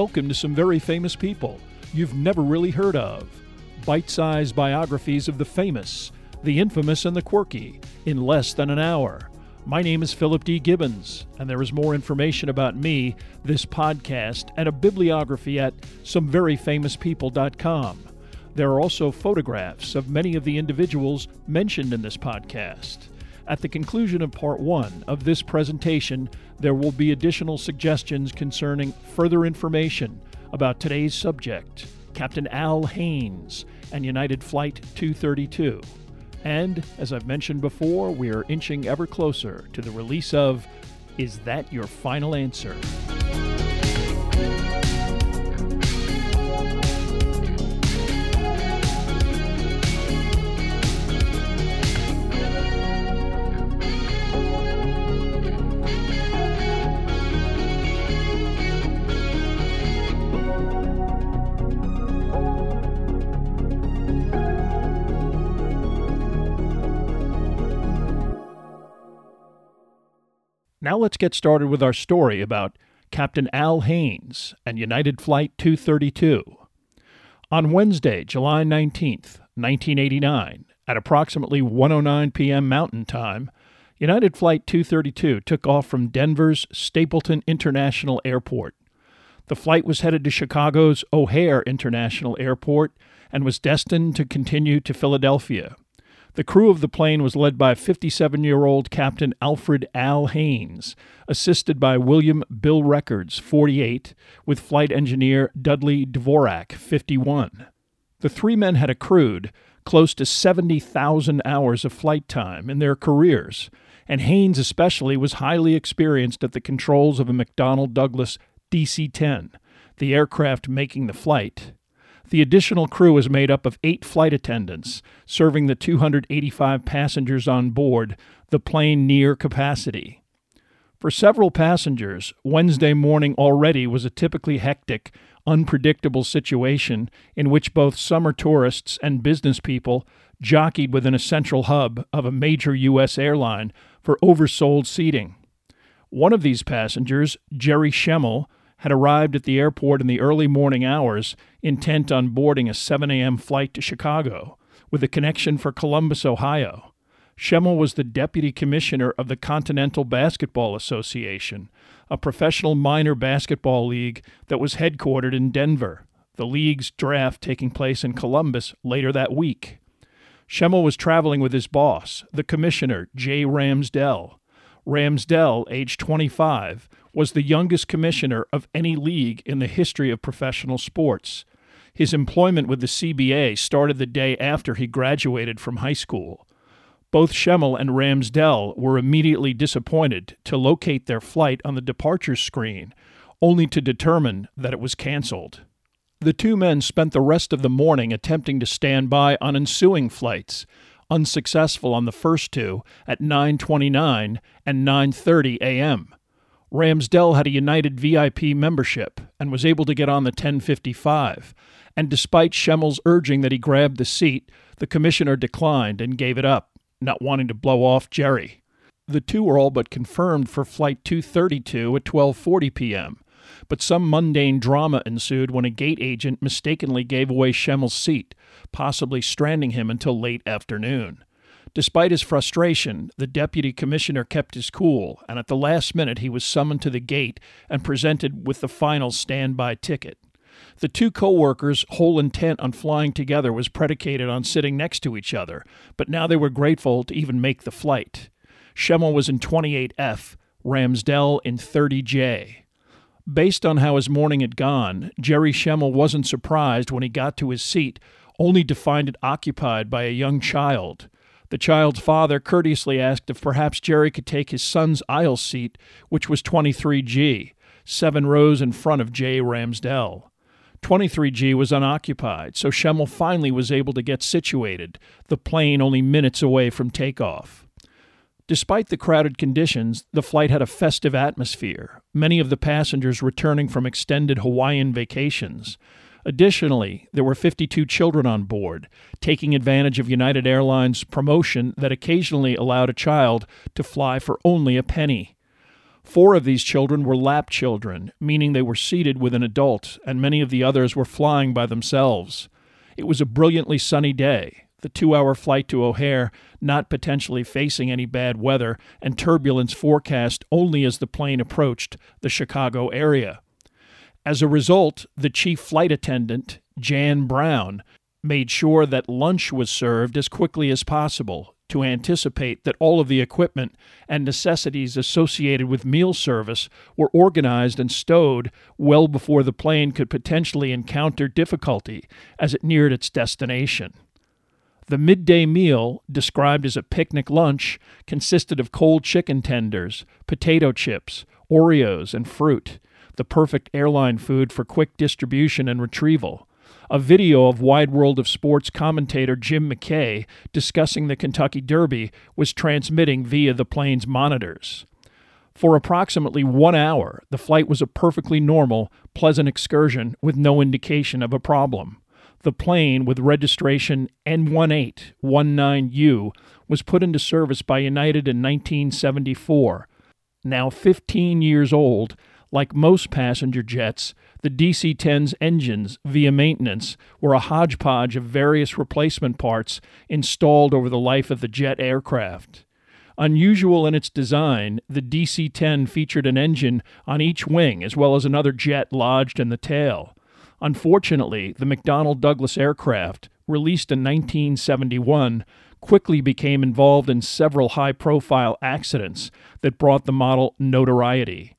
Welcome to some very famous people you've never really heard of. Bite sized biographies of the famous, the infamous, and the quirky in less than an hour. My name is Philip D. Gibbons, and there is more information about me, this podcast, and a bibliography at someveryfamouspeople.com. There are also photographs of many of the individuals mentioned in this podcast. At the conclusion of part one of this presentation, there will be additional suggestions concerning further information about today's subject, Captain Al Haynes and United Flight 232. And, as I've mentioned before, we are inching ever closer to the release of Is That Your Final Answer? Now let's get started with our story about Captain Al Haynes and United Flight 232. On Wednesday, July 19th, 1989, at approximately 1:09 p.m. Mountain Time, United Flight 232 took off from Denver's Stapleton International Airport. The flight was headed to Chicago's O'Hare International Airport and was destined to continue to Philadelphia. The crew of the plane was led by 57 year old Captain Alfred Al Haynes, assisted by William Bill Records, 48, with flight engineer Dudley Dvorak, 51. The three men had accrued close to 70,000 hours of flight time in their careers, and Haynes especially was highly experienced at the controls of a McDonnell Douglas DC 10, the aircraft making the flight. The additional crew is made up of eight flight attendants, serving the 285 passengers on board, the plane near capacity. For several passengers, Wednesday morning already was a typically hectic, unpredictable situation in which both summer tourists and business people jockeyed within a central hub of a major U.S. airline for oversold seating. One of these passengers, Jerry Schemmel, had arrived at the airport in the early morning hours, intent on boarding a 7 a.m. flight to Chicago, with a connection for Columbus, Ohio. Schemmel was the deputy commissioner of the Continental Basketball Association, a professional minor basketball league that was headquartered in Denver, the league's draft taking place in Columbus later that week. Schemmel was traveling with his boss, the commissioner, Jay Ramsdell. Ramsdell, age 25, was the youngest commissioner of any league in the history of professional sports. His employment with the CBA started the day after he graduated from high school. Both Schemmel and Ramsdell were immediately disappointed to locate their flight on the departure screen, only to determine that it was canceled. The two men spent the rest of the morning attempting to stand by on ensuing flights, unsuccessful on the first two at 9:29 and 9:30 a.m. Ramsdell had a United VIP membership and was able to get on the 1055, and despite Schemmel's urging that he grab the seat, the commissioner declined and gave it up, not wanting to blow off Jerry. The two were all but confirmed for flight 232 at 12:40 p.m. But some mundane drama ensued when a gate agent mistakenly gave away Schemmel's seat, possibly stranding him until late afternoon. Despite his frustration, the deputy commissioner kept his cool, and at the last minute he was summoned to the gate and presented with the final standby ticket. The two co-workers' whole intent on flying together was predicated on sitting next to each other, but now they were grateful to even make the flight. Schemmel was in 28F, Ramsdell in 30J. Based on how his morning had gone, Jerry Schemmel wasn't surprised when he got to his seat, only to find it occupied by a young child. The child's father courteously asked if perhaps Jerry could take his son's aisle seat, which was 23G, seven rows in front of J. Ramsdell. 23G was unoccupied, so Schemmel finally was able to get situated, the plane only minutes away from takeoff. Despite the crowded conditions, the flight had a festive atmosphere, many of the passengers returning from extended Hawaiian vacations. Additionally, there were 52 children on board, taking advantage of United Airlines' promotion that occasionally allowed a child to fly for only a penny. Four of these children were lap children, meaning they were seated with an adult, and many of the others were flying by themselves. It was a brilliantly sunny day, the two hour flight to O'Hare not potentially facing any bad weather, and turbulence forecast only as the plane approached the Chicago area. As a result, the chief flight attendant, Jan Brown, made sure that lunch was served as quickly as possible to anticipate that all of the equipment and necessities associated with meal service were organized and stowed well before the plane could potentially encounter difficulty as it neared its destination. The midday meal, described as a picnic lunch, consisted of cold chicken tenders, potato chips, Oreos, and fruit, the perfect airline food for quick distribution and retrieval a video of Wide World of Sports commentator Jim McKay discussing the Kentucky Derby was transmitting via the plane's monitors. For approximately one hour, the flight was a perfectly normal, pleasant excursion with no indication of a problem. The plane, with registration N1819U, was put into service by United in 1974. Now 15 years old, like most passenger jets, the DC 10's engines, via maintenance, were a hodgepodge of various replacement parts installed over the life of the jet aircraft. Unusual in its design, the DC 10 featured an engine on each wing as well as another jet lodged in the tail. Unfortunately, the McDonnell Douglas aircraft, released in 1971, quickly became involved in several high profile accidents that brought the model notoriety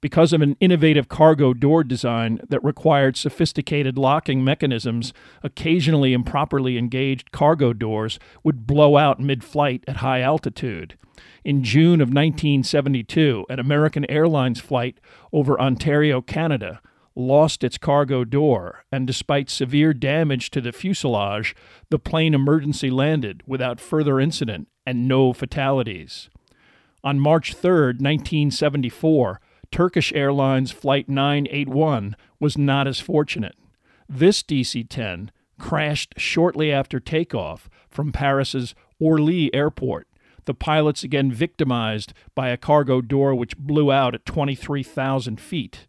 because of an innovative cargo door design that required sophisticated locking mechanisms, occasionally improperly engaged cargo doors would blow out mid flight at high altitude. In June of 1972, an American Airlines flight over Ontario, Canada, lost its cargo door, and despite severe damage to the fuselage, the plane emergency landed without further incident and no fatalities. On March 3, 1974, Turkish Airlines Flight 981 was not as fortunate. This DC 10 crashed shortly after takeoff from Paris's Orly Airport. The pilots again victimized by a cargo door which blew out at 23,000 feet.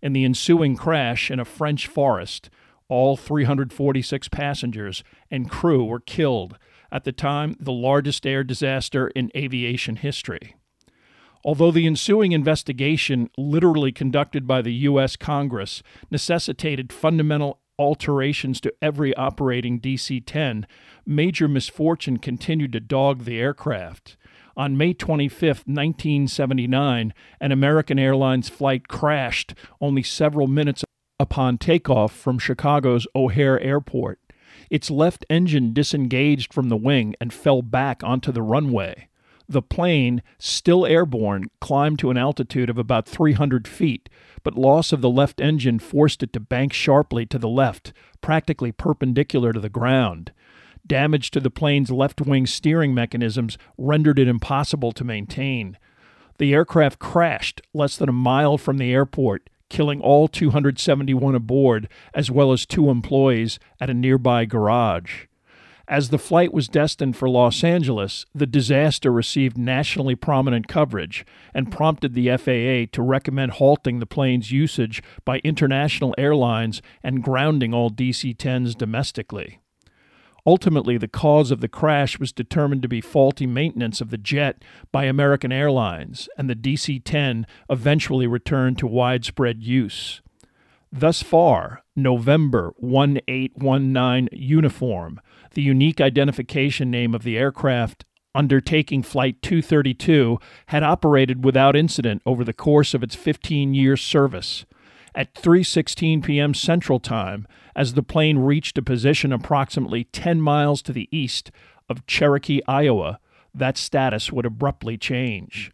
In the ensuing crash in a French forest, all 346 passengers and crew were killed, at the time the largest air disaster in aviation history. Although the ensuing investigation, literally conducted by the U.S. Congress, necessitated fundamental alterations to every operating DC 10, major misfortune continued to dog the aircraft. On May 25, 1979, an American Airlines flight crashed only several minutes upon takeoff from Chicago's O'Hare Airport. Its left engine disengaged from the wing and fell back onto the runway. The plane, still airborne, climbed to an altitude of about 300 feet, but loss of the left engine forced it to bank sharply to the left, practically perpendicular to the ground. Damage to the plane's left wing steering mechanisms rendered it impossible to maintain. The aircraft crashed less than a mile from the airport, killing all 271 aboard, as well as two employees at a nearby garage. As the flight was destined for Los Angeles, the disaster received nationally prominent coverage and prompted the FAA to recommend halting the plane's usage by international airlines and grounding all DC 10s domestically. Ultimately, the cause of the crash was determined to be faulty maintenance of the jet by American Airlines, and the DC 10 eventually returned to widespread use. Thus far, November 1819 uniform the unique identification name of the aircraft undertaking Flight 232 had operated without incident over the course of its 15 year service. At 3:16 p.m. Central Time, as the plane reached a position approximately 10 miles to the east of Cherokee, Iowa, that status would abruptly change.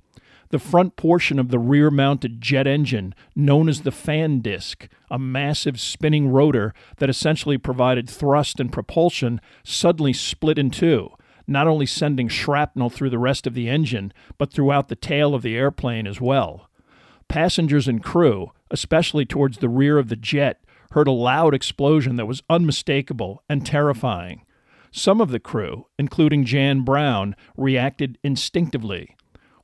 The front portion of the rear mounted jet engine, known as the fan disc, a massive spinning rotor that essentially provided thrust and propulsion, suddenly split in two, not only sending shrapnel through the rest of the engine, but throughout the tail of the airplane as well. Passengers and crew, especially towards the rear of the jet, heard a loud explosion that was unmistakable and terrifying. Some of the crew, including Jan Brown, reacted instinctively.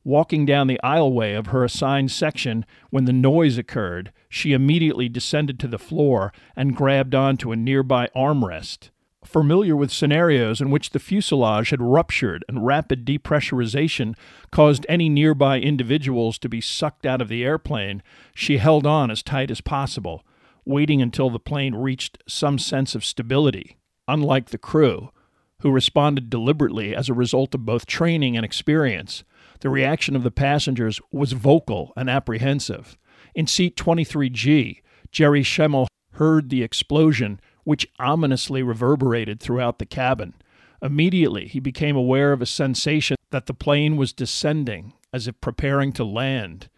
Walking down the aisleway of her assigned section when the noise occurred, she immediately descended to the floor and grabbed onto a nearby armrest. Familiar with scenarios in which the fuselage had ruptured and rapid depressurization caused any nearby individuals to be sucked out of the airplane, she held on as tight as possible, waiting until the plane reached some sense of stability. Unlike the crew, who responded deliberately as a result of both training and experience. The reaction of the passengers was vocal and apprehensive. In seat 23G, Jerry Schemmel heard the explosion, which ominously reverberated throughout the cabin. Immediately, he became aware of a sensation that the plane was descending, as if preparing to land.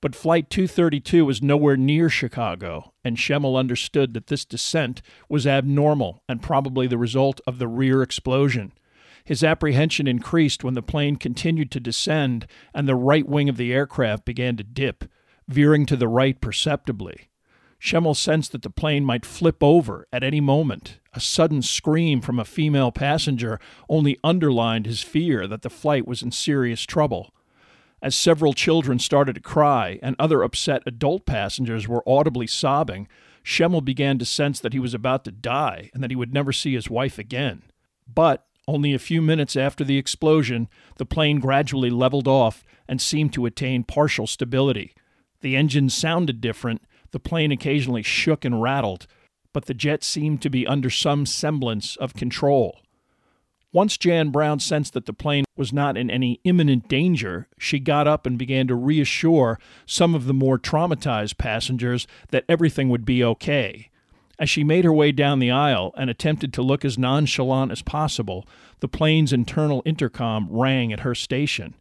But Flight 232 was nowhere near Chicago, and Schemmel understood that this descent was abnormal and probably the result of the rear explosion. His apprehension increased when the plane continued to descend and the right wing of the aircraft began to dip, veering to the right perceptibly. Schemmel sensed that the plane might flip over at any moment. A sudden scream from a female passenger only underlined his fear that the flight was in serious trouble. As several children started to cry and other upset adult passengers were audibly sobbing, Schemmel began to sense that he was about to die and that he would never see his wife again. But only a few minutes after the explosion, the plane gradually leveled off and seemed to attain partial stability. The engine sounded different, the plane occasionally shook and rattled, but the jet seemed to be under some semblance of control. Once Jan Brown sensed that the plane was not in any imminent danger, she got up and began to reassure some of the more traumatized passengers that everything would be okay. As she made her way down the aisle and attempted to look as nonchalant as possible, the plane's internal intercom rang at her station.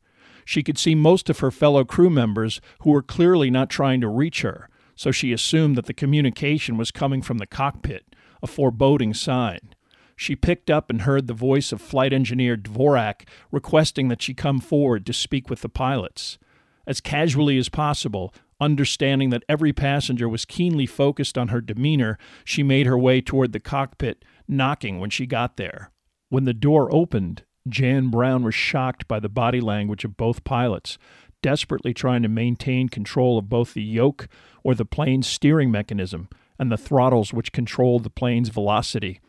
She could see most of her fellow crew members who were clearly not trying to reach her, so she assumed that the communication was coming from the cockpit, a foreboding sign she picked up and heard the voice of flight engineer Dvorak requesting that she come forward to speak with the pilots. As casually as possible, understanding that every passenger was keenly focused on her demeanor, she made her way toward the cockpit, knocking when she got there. When the door opened, Jan Brown was shocked by the body language of both pilots, desperately trying to maintain control of both the yoke or the plane's steering mechanism and the throttles which controlled the plane's velocity.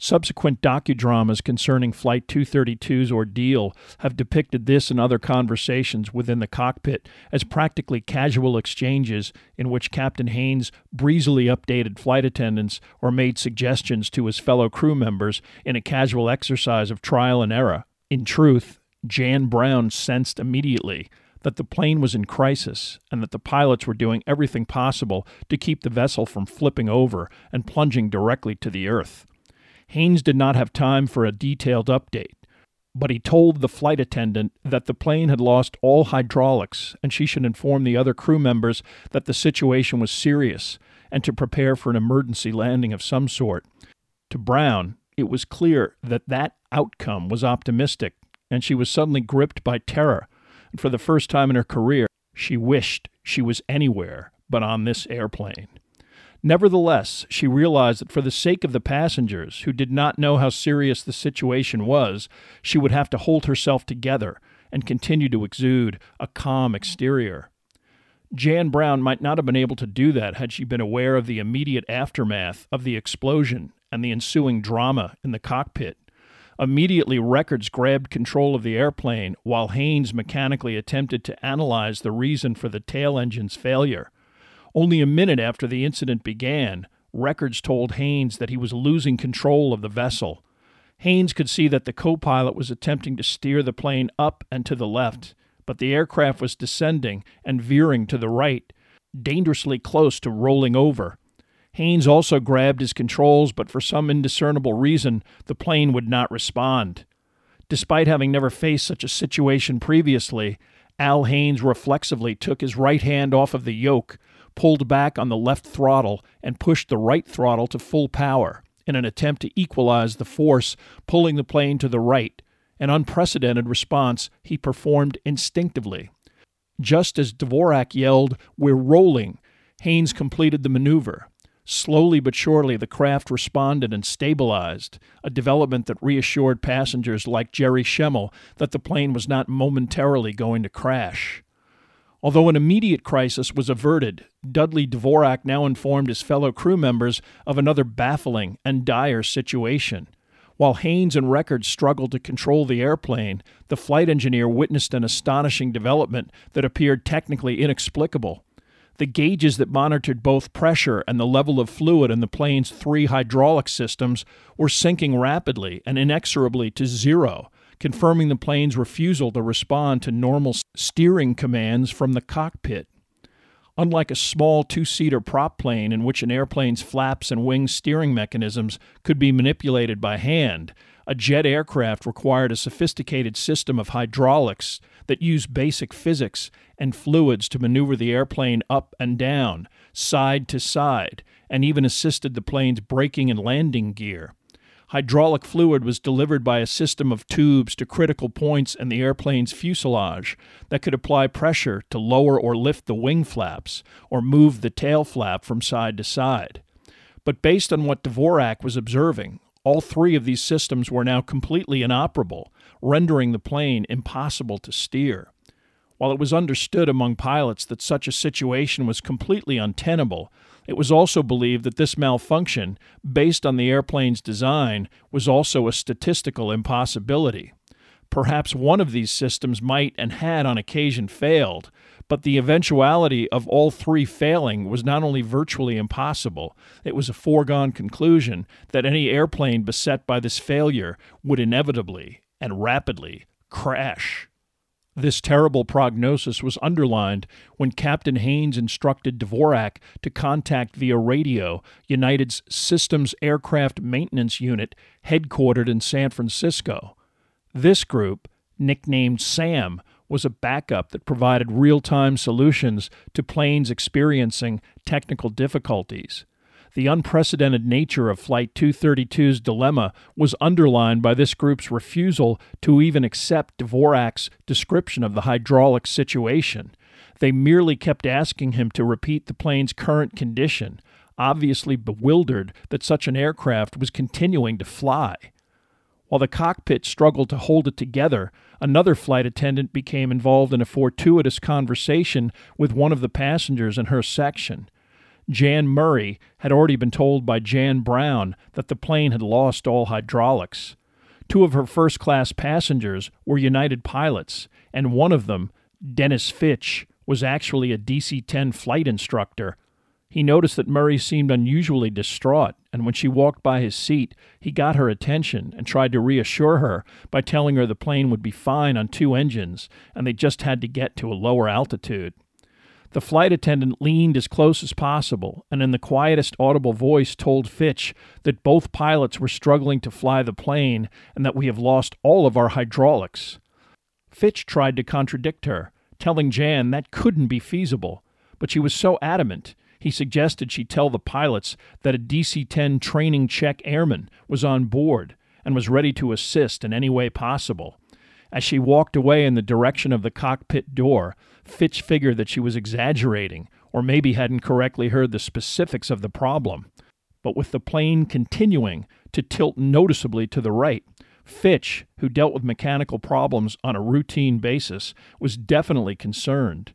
Subsequent docudramas concerning Flight 232's ordeal have depicted this and other conversations within the cockpit as practically casual exchanges in which Captain Haynes breezily updated flight attendants or made suggestions to his fellow crew members in a casual exercise of trial and error. In truth, Jan Brown sensed immediately that the plane was in crisis and that the pilots were doing everything possible to keep the vessel from flipping over and plunging directly to the earth. Haynes did not have time for a detailed update, but he told the flight attendant that the plane had lost all hydraulics and she should inform the other crew members that the situation was serious and to prepare for an emergency landing of some sort. To Brown, it was clear that that outcome was optimistic, and she was suddenly gripped by terror. And for the first time in her career, she wished she was anywhere but on this airplane. Nevertheless, she realized that for the sake of the passengers, who did not know how serious the situation was, she would have to hold herself together and continue to exude a calm exterior. Jan Brown might not have been able to do that had she been aware of the immediate aftermath of the explosion and the ensuing drama in the cockpit. Immediately, Records grabbed control of the airplane while Haynes mechanically attempted to analyze the reason for the tail engine's failure. Only a minute after the incident began, Records told Haynes that he was losing control of the vessel. Haynes could see that the co pilot was attempting to steer the plane up and to the left, but the aircraft was descending and veering to the right, dangerously close to rolling over. Haynes also grabbed his controls, but for some indiscernible reason, the plane would not respond. Despite having never faced such a situation previously, Al Haynes reflexively took his right hand off of the yoke, pulled back on the left throttle, and pushed the right throttle to full power in an attempt to equalize the force pulling the plane to the right, an unprecedented response he performed instinctively. Just as Dvorak yelled, We're rolling, Haynes completed the maneuver. Slowly but surely, the craft responded and stabilized, a development that reassured passengers like Jerry Schemmel that the plane was not momentarily going to crash. Although an immediate crisis was averted, Dudley Dvorak now informed his fellow crew members of another baffling and dire situation. While Haynes and Record struggled to control the airplane, the flight engineer witnessed an astonishing development that appeared technically inexplicable. The gauges that monitored both pressure and the level of fluid in the plane's three hydraulic systems were sinking rapidly and inexorably to zero, confirming the plane's refusal to respond to normal steering commands from the cockpit. Unlike a small two seater prop plane in which an airplane's flaps and wing steering mechanisms could be manipulated by hand, a jet aircraft required a sophisticated system of hydraulics that used basic physics and fluids to maneuver the airplane up and down, side to side, and even assisted the plane's braking and landing gear. Hydraulic fluid was delivered by a system of tubes to critical points in the airplane's fuselage that could apply pressure to lower or lift the wing flaps or move the tail flap from side to side. But based on what Dvorak was observing, all three of these systems were now completely inoperable, rendering the plane impossible to steer. While it was understood among pilots that such a situation was completely untenable, it was also believed that this malfunction, based on the airplane's design, was also a statistical impossibility. Perhaps one of these systems might and had on occasion failed, but the eventuality of all three failing was not only virtually impossible, it was a foregone conclusion that any airplane beset by this failure would inevitably and rapidly crash. This terrible prognosis was underlined when Captain Haynes instructed Dvorak to contact via radio United's Systems Aircraft Maintenance Unit headquartered in San Francisco. This group, nicknamed SAM, was a backup that provided real time solutions to planes experiencing technical difficulties. The unprecedented nature of Flight 232's dilemma was underlined by this group's refusal to even accept Dvorak's description of the hydraulic situation. They merely kept asking him to repeat the plane's current condition, obviously bewildered that such an aircraft was continuing to fly. While the cockpit struggled to hold it together, another flight attendant became involved in a fortuitous conversation with one of the passengers in her section. Jan Murray had already been told by Jan Brown that the plane had lost all hydraulics. Two of her first class passengers were United pilots, and one of them, Dennis Fitch, was actually a DC 10 flight instructor he noticed that Murray seemed unusually distraught, and when she walked by his seat, he got her attention and tried to reassure her by telling her the plane would be fine on two engines and they just had to get to a lower altitude. The flight attendant leaned as close as possible and, in the quietest audible voice, told Fitch that both pilots were struggling to fly the plane and that we have lost all of our hydraulics. Fitch tried to contradict her, telling Jan that couldn't be feasible, but she was so adamant he suggested she tell the pilots that a DC 10 training check airman was on board and was ready to assist in any way possible. As she walked away in the direction of the cockpit door, Fitch figured that she was exaggerating or maybe hadn't correctly heard the specifics of the problem. But with the plane continuing to tilt noticeably to the right, Fitch, who dealt with mechanical problems on a routine basis, was definitely concerned.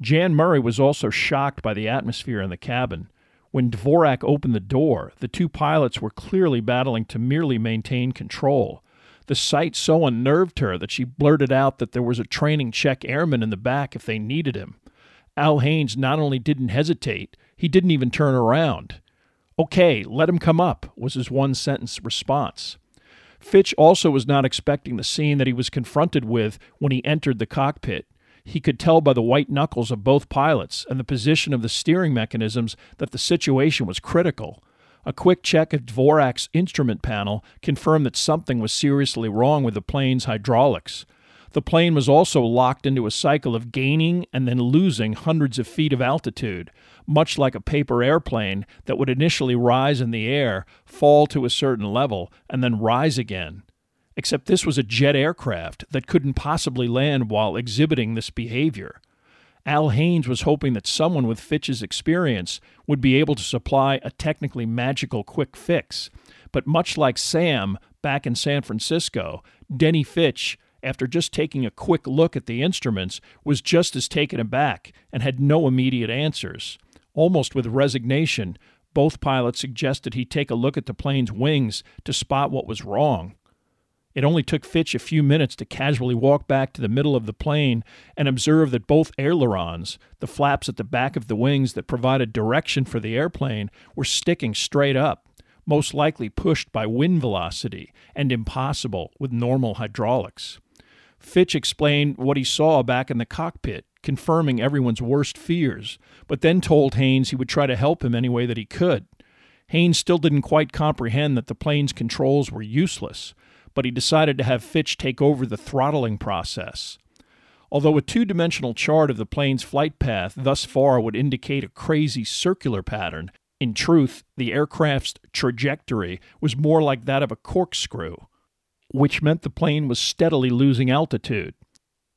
Jan Murray was also shocked by the atmosphere in the cabin. When Dvorak opened the door, the two pilots were clearly battling to merely maintain control. The sight so unnerved her that she blurted out that there was a training check airman in the back if they needed him. Al Haynes not only didn't hesitate, he didn't even turn around. Okay, let him come up, was his one sentence response. Fitch also was not expecting the scene that he was confronted with when he entered the cockpit. He could tell by the white knuckles of both pilots and the position of the steering mechanisms that the situation was critical. A quick check of Dvorak's instrument panel confirmed that something was seriously wrong with the plane's hydraulics. The plane was also locked into a cycle of gaining and then losing hundreds of feet of altitude, much like a paper airplane that would initially rise in the air, fall to a certain level, and then rise again. Except this was a jet aircraft that couldn't possibly land while exhibiting this behavior. Al Haynes was hoping that someone with Fitch's experience would be able to supply a technically magical quick fix. But much like Sam back in San Francisco, Denny Fitch after just taking a quick look at the instruments, was just as taken aback and had no immediate answers. Almost with resignation, both pilots suggested he take a look at the plane's wings to spot what was wrong. It only took Fitch a few minutes to casually walk back to the middle of the plane and observe that both ailerons, the flaps at the back of the wings that provided direction for the airplane, were sticking straight up, most likely pushed by wind velocity and impossible with normal hydraulics. Fitch explained what he saw back in the cockpit, confirming everyone's worst fears, but then told Haynes he would try to help him any way that he could. Haynes still didn't quite comprehend that the plane's controls were useless, but he decided to have Fitch take over the throttling process. Although a two dimensional chart of the plane's flight path thus far would indicate a crazy circular pattern, in truth, the aircraft's trajectory was more like that of a corkscrew which meant the plane was steadily losing altitude.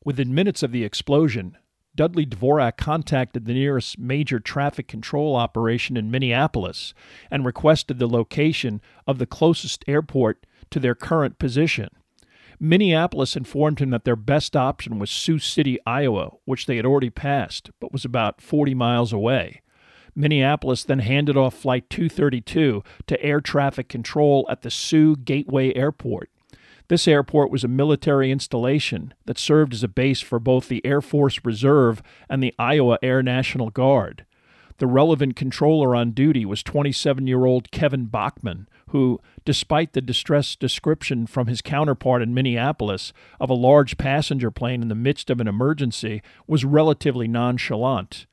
Within minutes of the explosion, Dudley Dvorak contacted the nearest major traffic control operation in Minneapolis and requested the location of the closest airport to their current position. Minneapolis informed him that their best option was Sioux City, Iowa, which they had already passed, but was about 40 miles away. Minneapolis then handed off Flight 232 to air traffic control at the Sioux Gateway Airport. This airport was a military installation that served as a base for both the Air Force Reserve and the Iowa Air National Guard. The relevant controller on duty was 27 year old Kevin Bachman, who, despite the distressed description from his counterpart in Minneapolis of a large passenger plane in the midst of an emergency, was relatively nonchalant.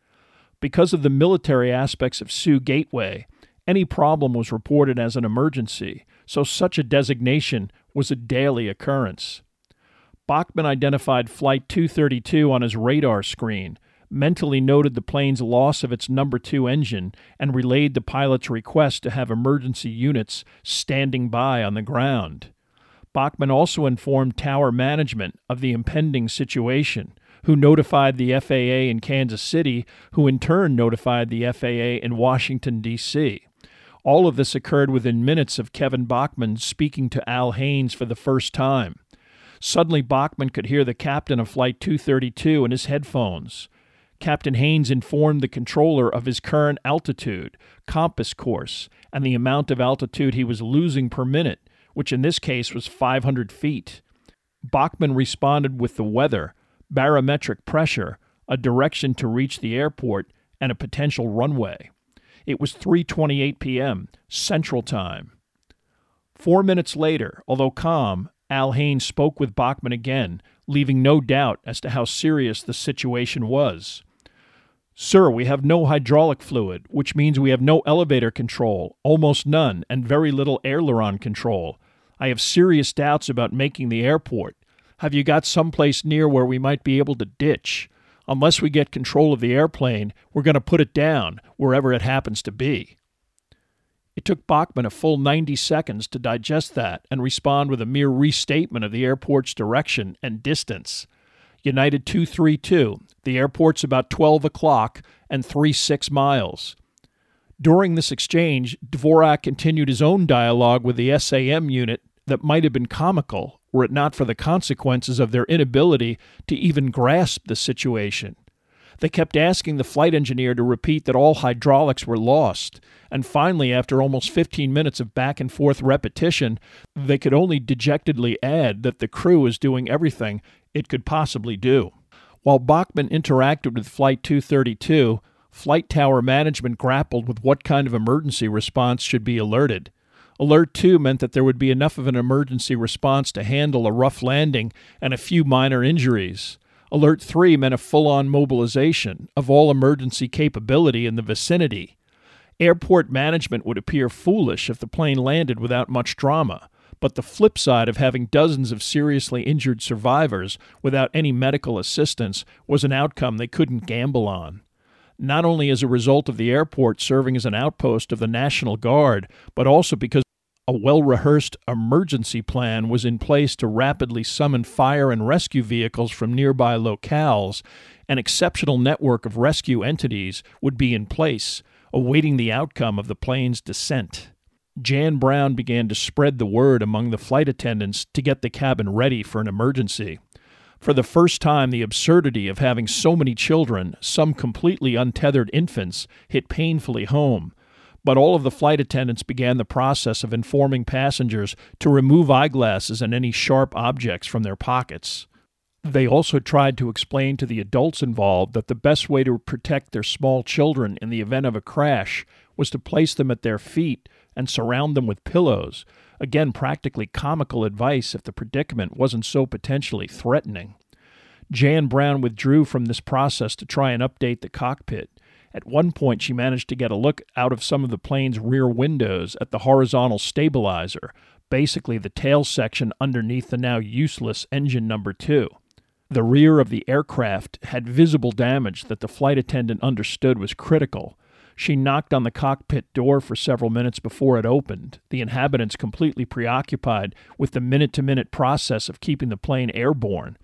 Because of the military aspects of Sioux Gateway, any problem was reported as an emergency, so such a designation was a daily occurrence. Bachman identified Flight 232 on his radar screen, mentally noted the plane's loss of its number two engine, and relayed the pilot's request to have emergency units standing by on the ground. Bachman also informed tower management of the impending situation, who notified the FAA in Kansas City, who in turn notified the FAA in Washington, D.C. All of this occurred within minutes of Kevin Bachman speaking to Al Haynes for the first time. Suddenly, Bachman could hear the captain of Flight 232 in his headphones. Captain Haynes informed the controller of his current altitude, compass course, and the amount of altitude he was losing per minute, which in this case was 500 feet. Bachman responded with the weather, barometric pressure, a direction to reach the airport, and a potential runway. It was 3:28 p.m. Central Time. 4 minutes later, although calm, Al Haynes spoke with Bachman again, leaving no doubt as to how serious the situation was. Sir, we have no hydraulic fluid, which means we have no elevator control, almost none, and very little aileron control. I have serious doubts about making the airport. Have you got some place near where we might be able to ditch? Unless we get control of the airplane, we're going to put it down wherever it happens to be. It took Bachman a full 90 seconds to digest that and respond with a mere restatement of the airport's direction and distance. United 232, the airport's about 12 o'clock and 3 6 miles. During this exchange, Dvorak continued his own dialogue with the SAM unit that might have been comical were it not for the consequences of their inability to even grasp the situation. They kept asking the flight engineer to repeat that all hydraulics were lost, and finally, after almost 15 minutes of back and forth repetition, they could only dejectedly add that the crew was doing everything it could possibly do. While Bachman interacted with Flight 232, Flight Tower management grappled with what kind of emergency response should be alerted. Alert 2 meant that there would be enough of an emergency response to handle a rough landing and a few minor injuries. Alert 3 meant a full on mobilization of all emergency capability in the vicinity. Airport management would appear foolish if the plane landed without much drama, But the flip side of having dozens of seriously injured survivors without any medical assistance was an outcome they couldn't gamble on. Not only as a result of the airport serving as an outpost of the National Guard, but also because a well rehearsed emergency plan was in place to rapidly summon fire and rescue vehicles from nearby locales. An exceptional network of rescue entities would be in place, awaiting the outcome of the plane's descent. Jan Brown began to spread the word among the flight attendants to get the cabin ready for an emergency. For the first time, the absurdity of having so many children, some completely untethered infants, hit painfully home. But all of the flight attendants began the process of informing passengers to remove eyeglasses and any sharp objects from their pockets. They also tried to explain to the adults involved that the best way to protect their small children in the event of a crash was to place them at their feet and surround them with pillows. Again, practically comical advice if the predicament wasn't so potentially threatening. Jan Brown withdrew from this process to try and update the cockpit. At one point, she managed to get a look out of some of the plane's rear windows at the horizontal stabilizer, basically the tail section underneath the now useless engine number two. The rear of the aircraft had visible damage that the flight attendant understood was critical. She knocked on the cockpit door for several minutes before it opened, the inhabitants completely preoccupied with the minute to minute process of keeping the plane airborne.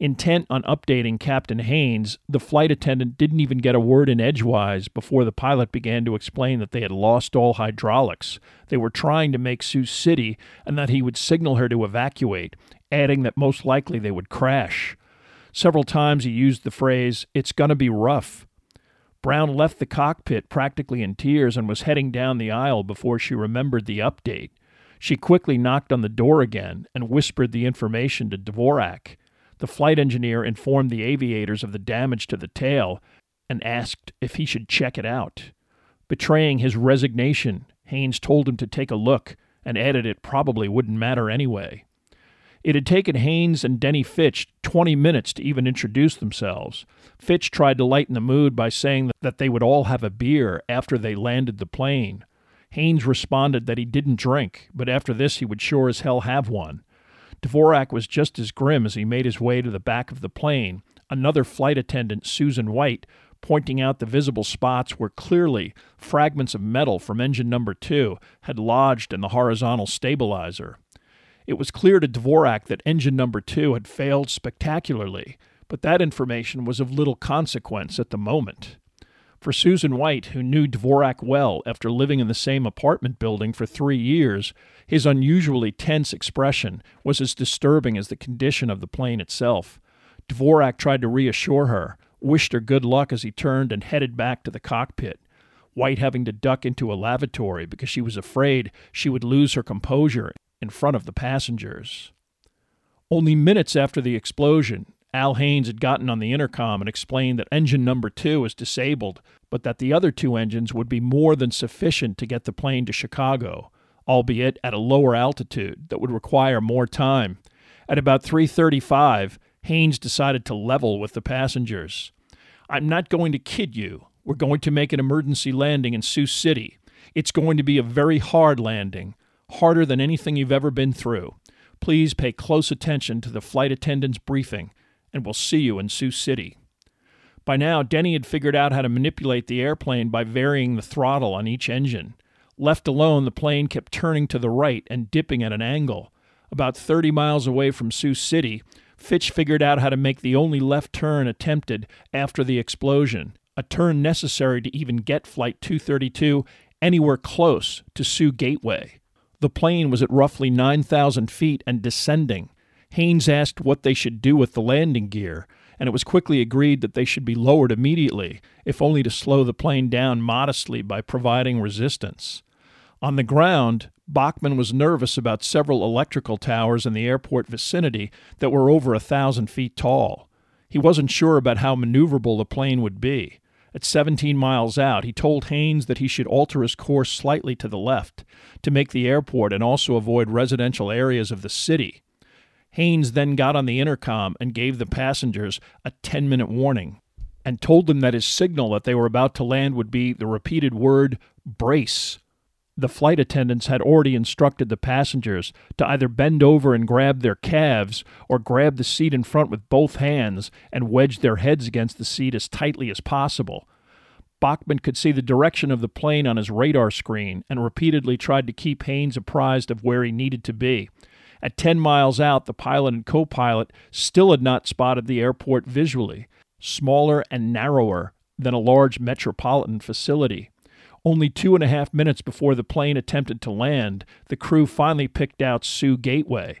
Intent on updating Captain Haynes, the flight attendant didn't even get a word in edgewise before the pilot began to explain that they had lost all hydraulics. They were trying to make Sioux City and that he would signal her to evacuate, adding that most likely they would crash. Several times he used the phrase, It's gonna be rough. Brown left the cockpit practically in tears and was heading down the aisle before she remembered the update. She quickly knocked on the door again and whispered the information to Dvorak. The flight engineer informed the aviators of the damage to the tail and asked if he should check it out. Betraying his resignation, Haynes told him to take a look and added it probably wouldn't matter anyway. It had taken Haynes and Denny Fitch 20 minutes to even introduce themselves. Fitch tried to lighten the mood by saying that they would all have a beer after they landed the plane. Haynes responded that he didn't drink, but after this he would sure as hell have one. Dvorak was just as grim as he made his way to the back of the plane, another flight attendant, Susan White, pointing out the visible spots where clearly fragments of metal from engine number two had lodged in the horizontal stabilizer. It was clear to Dvorak that engine number two had failed spectacularly, but that information was of little consequence at the moment. For Susan White, who knew Dvorak well after living in the same apartment building for three years, his unusually tense expression was as disturbing as the condition of the plane itself. Dvorak tried to reassure her, wished her good luck as he turned and headed back to the cockpit. White having to duck into a lavatory because she was afraid she would lose her composure in front of the passengers. Only minutes after the explosion, Al Haynes had gotten on the intercom and explained that engine number two was disabled, but that the other two engines would be more than sufficient to get the plane to Chicago, albeit at a lower altitude that would require more time. At about 3:35, Haynes decided to level with the passengers. I'm not going to kid you. We're going to make an emergency landing in Sioux City. It's going to be a very hard landing, harder than anything you've ever been through. Please pay close attention to the flight attendant's briefing and we'll see you in Sioux City. By now, Denny had figured out how to manipulate the airplane by varying the throttle on each engine. Left alone, the plane kept turning to the right and dipping at an angle. About 30 miles away from Sioux City, Fitch figured out how to make the only left turn attempted after the explosion, a turn necessary to even get Flight 232 anywhere close to Sioux Gateway. The plane was at roughly 9,000 feet and descending, Haynes asked what they should do with the landing gear, and it was quickly agreed that they should be lowered immediately, if only to slow the plane down modestly by providing resistance. On the ground, Bachman was nervous about several electrical towers in the airport vicinity that were over a thousand feet tall. He wasn't sure about how maneuverable the plane would be. At 17 miles out, he told Haynes that he should alter his course slightly to the left to make the airport and also avoid residential areas of the city. Haynes then got on the intercom and gave the passengers a 10 minute warning and told them that his signal that they were about to land would be the repeated word brace. The flight attendants had already instructed the passengers to either bend over and grab their calves or grab the seat in front with both hands and wedge their heads against the seat as tightly as possible. Bachman could see the direction of the plane on his radar screen and repeatedly tried to keep Haynes apprised of where he needed to be. At 10 miles out, the pilot and co pilot still had not spotted the airport visually, smaller and narrower than a large metropolitan facility. Only two and a half minutes before the plane attempted to land, the crew finally picked out Sioux Gateway.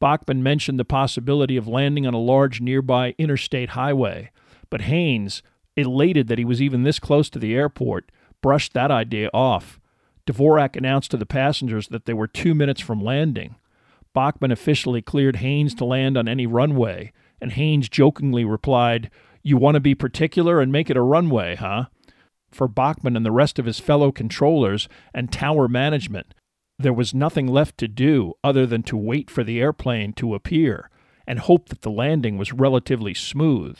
Bachman mentioned the possibility of landing on a large nearby interstate highway, but Haynes, elated that he was even this close to the airport, brushed that idea off. Dvorak announced to the passengers that they were two minutes from landing. Bachman officially cleared Haynes to land on any runway, and Haynes jokingly replied, You want to be particular and make it a runway, huh? for Bachman and the rest of his fellow controllers and tower management, there was nothing left to do other than to wait for the airplane to appear and hope that the landing was relatively smooth.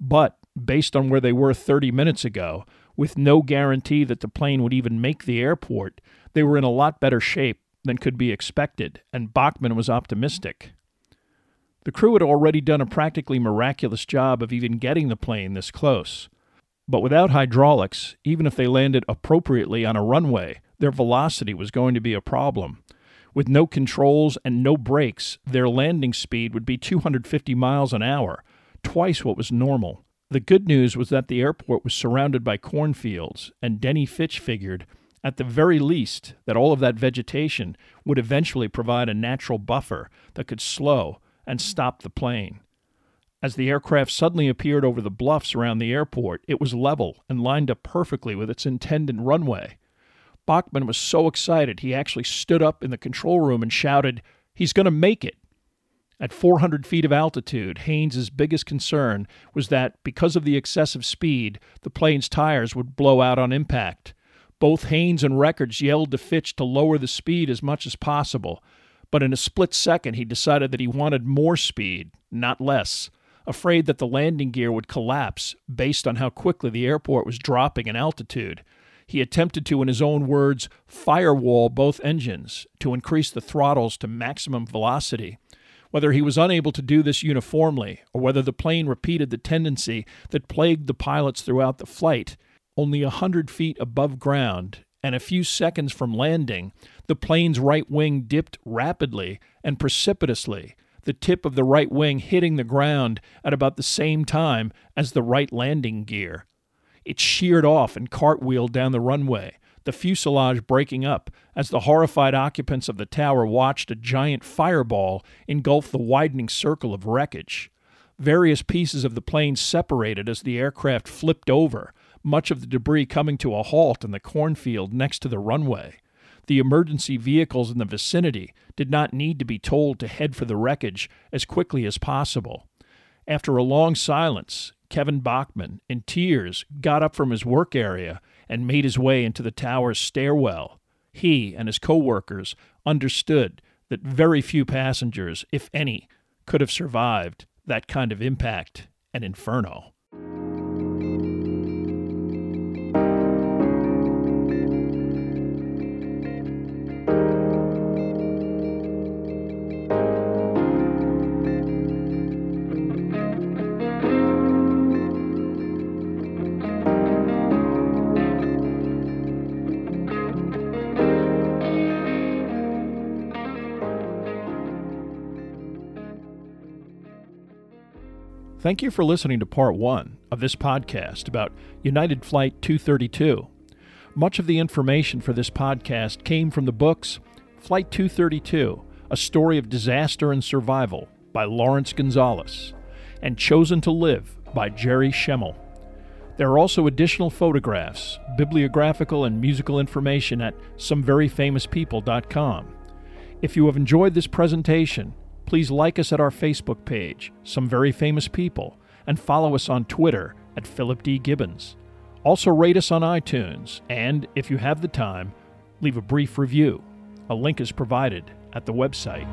But, based on where they were 30 minutes ago, with no guarantee that the plane would even make the airport, they were in a lot better shape than could be expected, and Bachman was optimistic. The crew had already done a practically miraculous job of even getting the plane this close. But without hydraulics, even if they landed appropriately on a runway, their velocity was going to be a problem. With no controls and no brakes, their landing speed would be 250 miles an hour, twice what was normal. The good news was that the airport was surrounded by cornfields, and Denny Fitch figured, at the very least, that all of that vegetation would eventually provide a natural buffer that could slow and stop the plane. As the aircraft suddenly appeared over the bluffs around the airport, it was level and lined up perfectly with its intended runway. Bachman was so excited he actually stood up in the control room and shouted, He's going to make it! At 400 feet of altitude, Haynes's biggest concern was that, because of the excessive speed, the plane's tires would blow out on impact. Both Haynes and Records yelled to Fitch to lower the speed as much as possible, but in a split second he decided that he wanted more speed, not less afraid that the landing gear would collapse based on how quickly the airport was dropping in altitude. He attempted to, in his own words, firewall both engines to increase the throttles to maximum velocity. Whether he was unable to do this uniformly, or whether the plane repeated the tendency that plagued the pilots throughout the flight, only a hundred feet above ground and a few seconds from landing, the plane's right wing dipped rapidly and precipitously the tip of the right wing hitting the ground at about the same time as the right landing gear. It sheared off and cartwheeled down the runway, the fuselage breaking up as the horrified occupants of the tower watched a giant fireball engulf the widening circle of wreckage. Various pieces of the plane separated as the aircraft flipped over, much of the debris coming to a halt in the cornfield next to the runway. The emergency vehicles in the vicinity did not need to be told to head for the wreckage as quickly as possible. After a long silence, Kevin Bachman, in tears, got up from his work area and made his way into the tower's stairwell. He and his co-workers understood that very few passengers, if any, could have survived that kind of impact and inferno. Thank you for listening to part one of this podcast about United Flight 232. Much of the information for this podcast came from the books Flight 232, A Story of Disaster and Survival by Laurence Gonzales and Chosen to Live by Jerry Schemmel. There are also additional photographs, bibliographical, and musical information at someveryfamouspeople.com. If you have enjoyed this presentation, Please like us at our Facebook page, Some Very Famous People, and follow us on Twitter at Philip D. Gibbons. Also, rate us on iTunes, and if you have the time, leave a brief review. A link is provided at the website.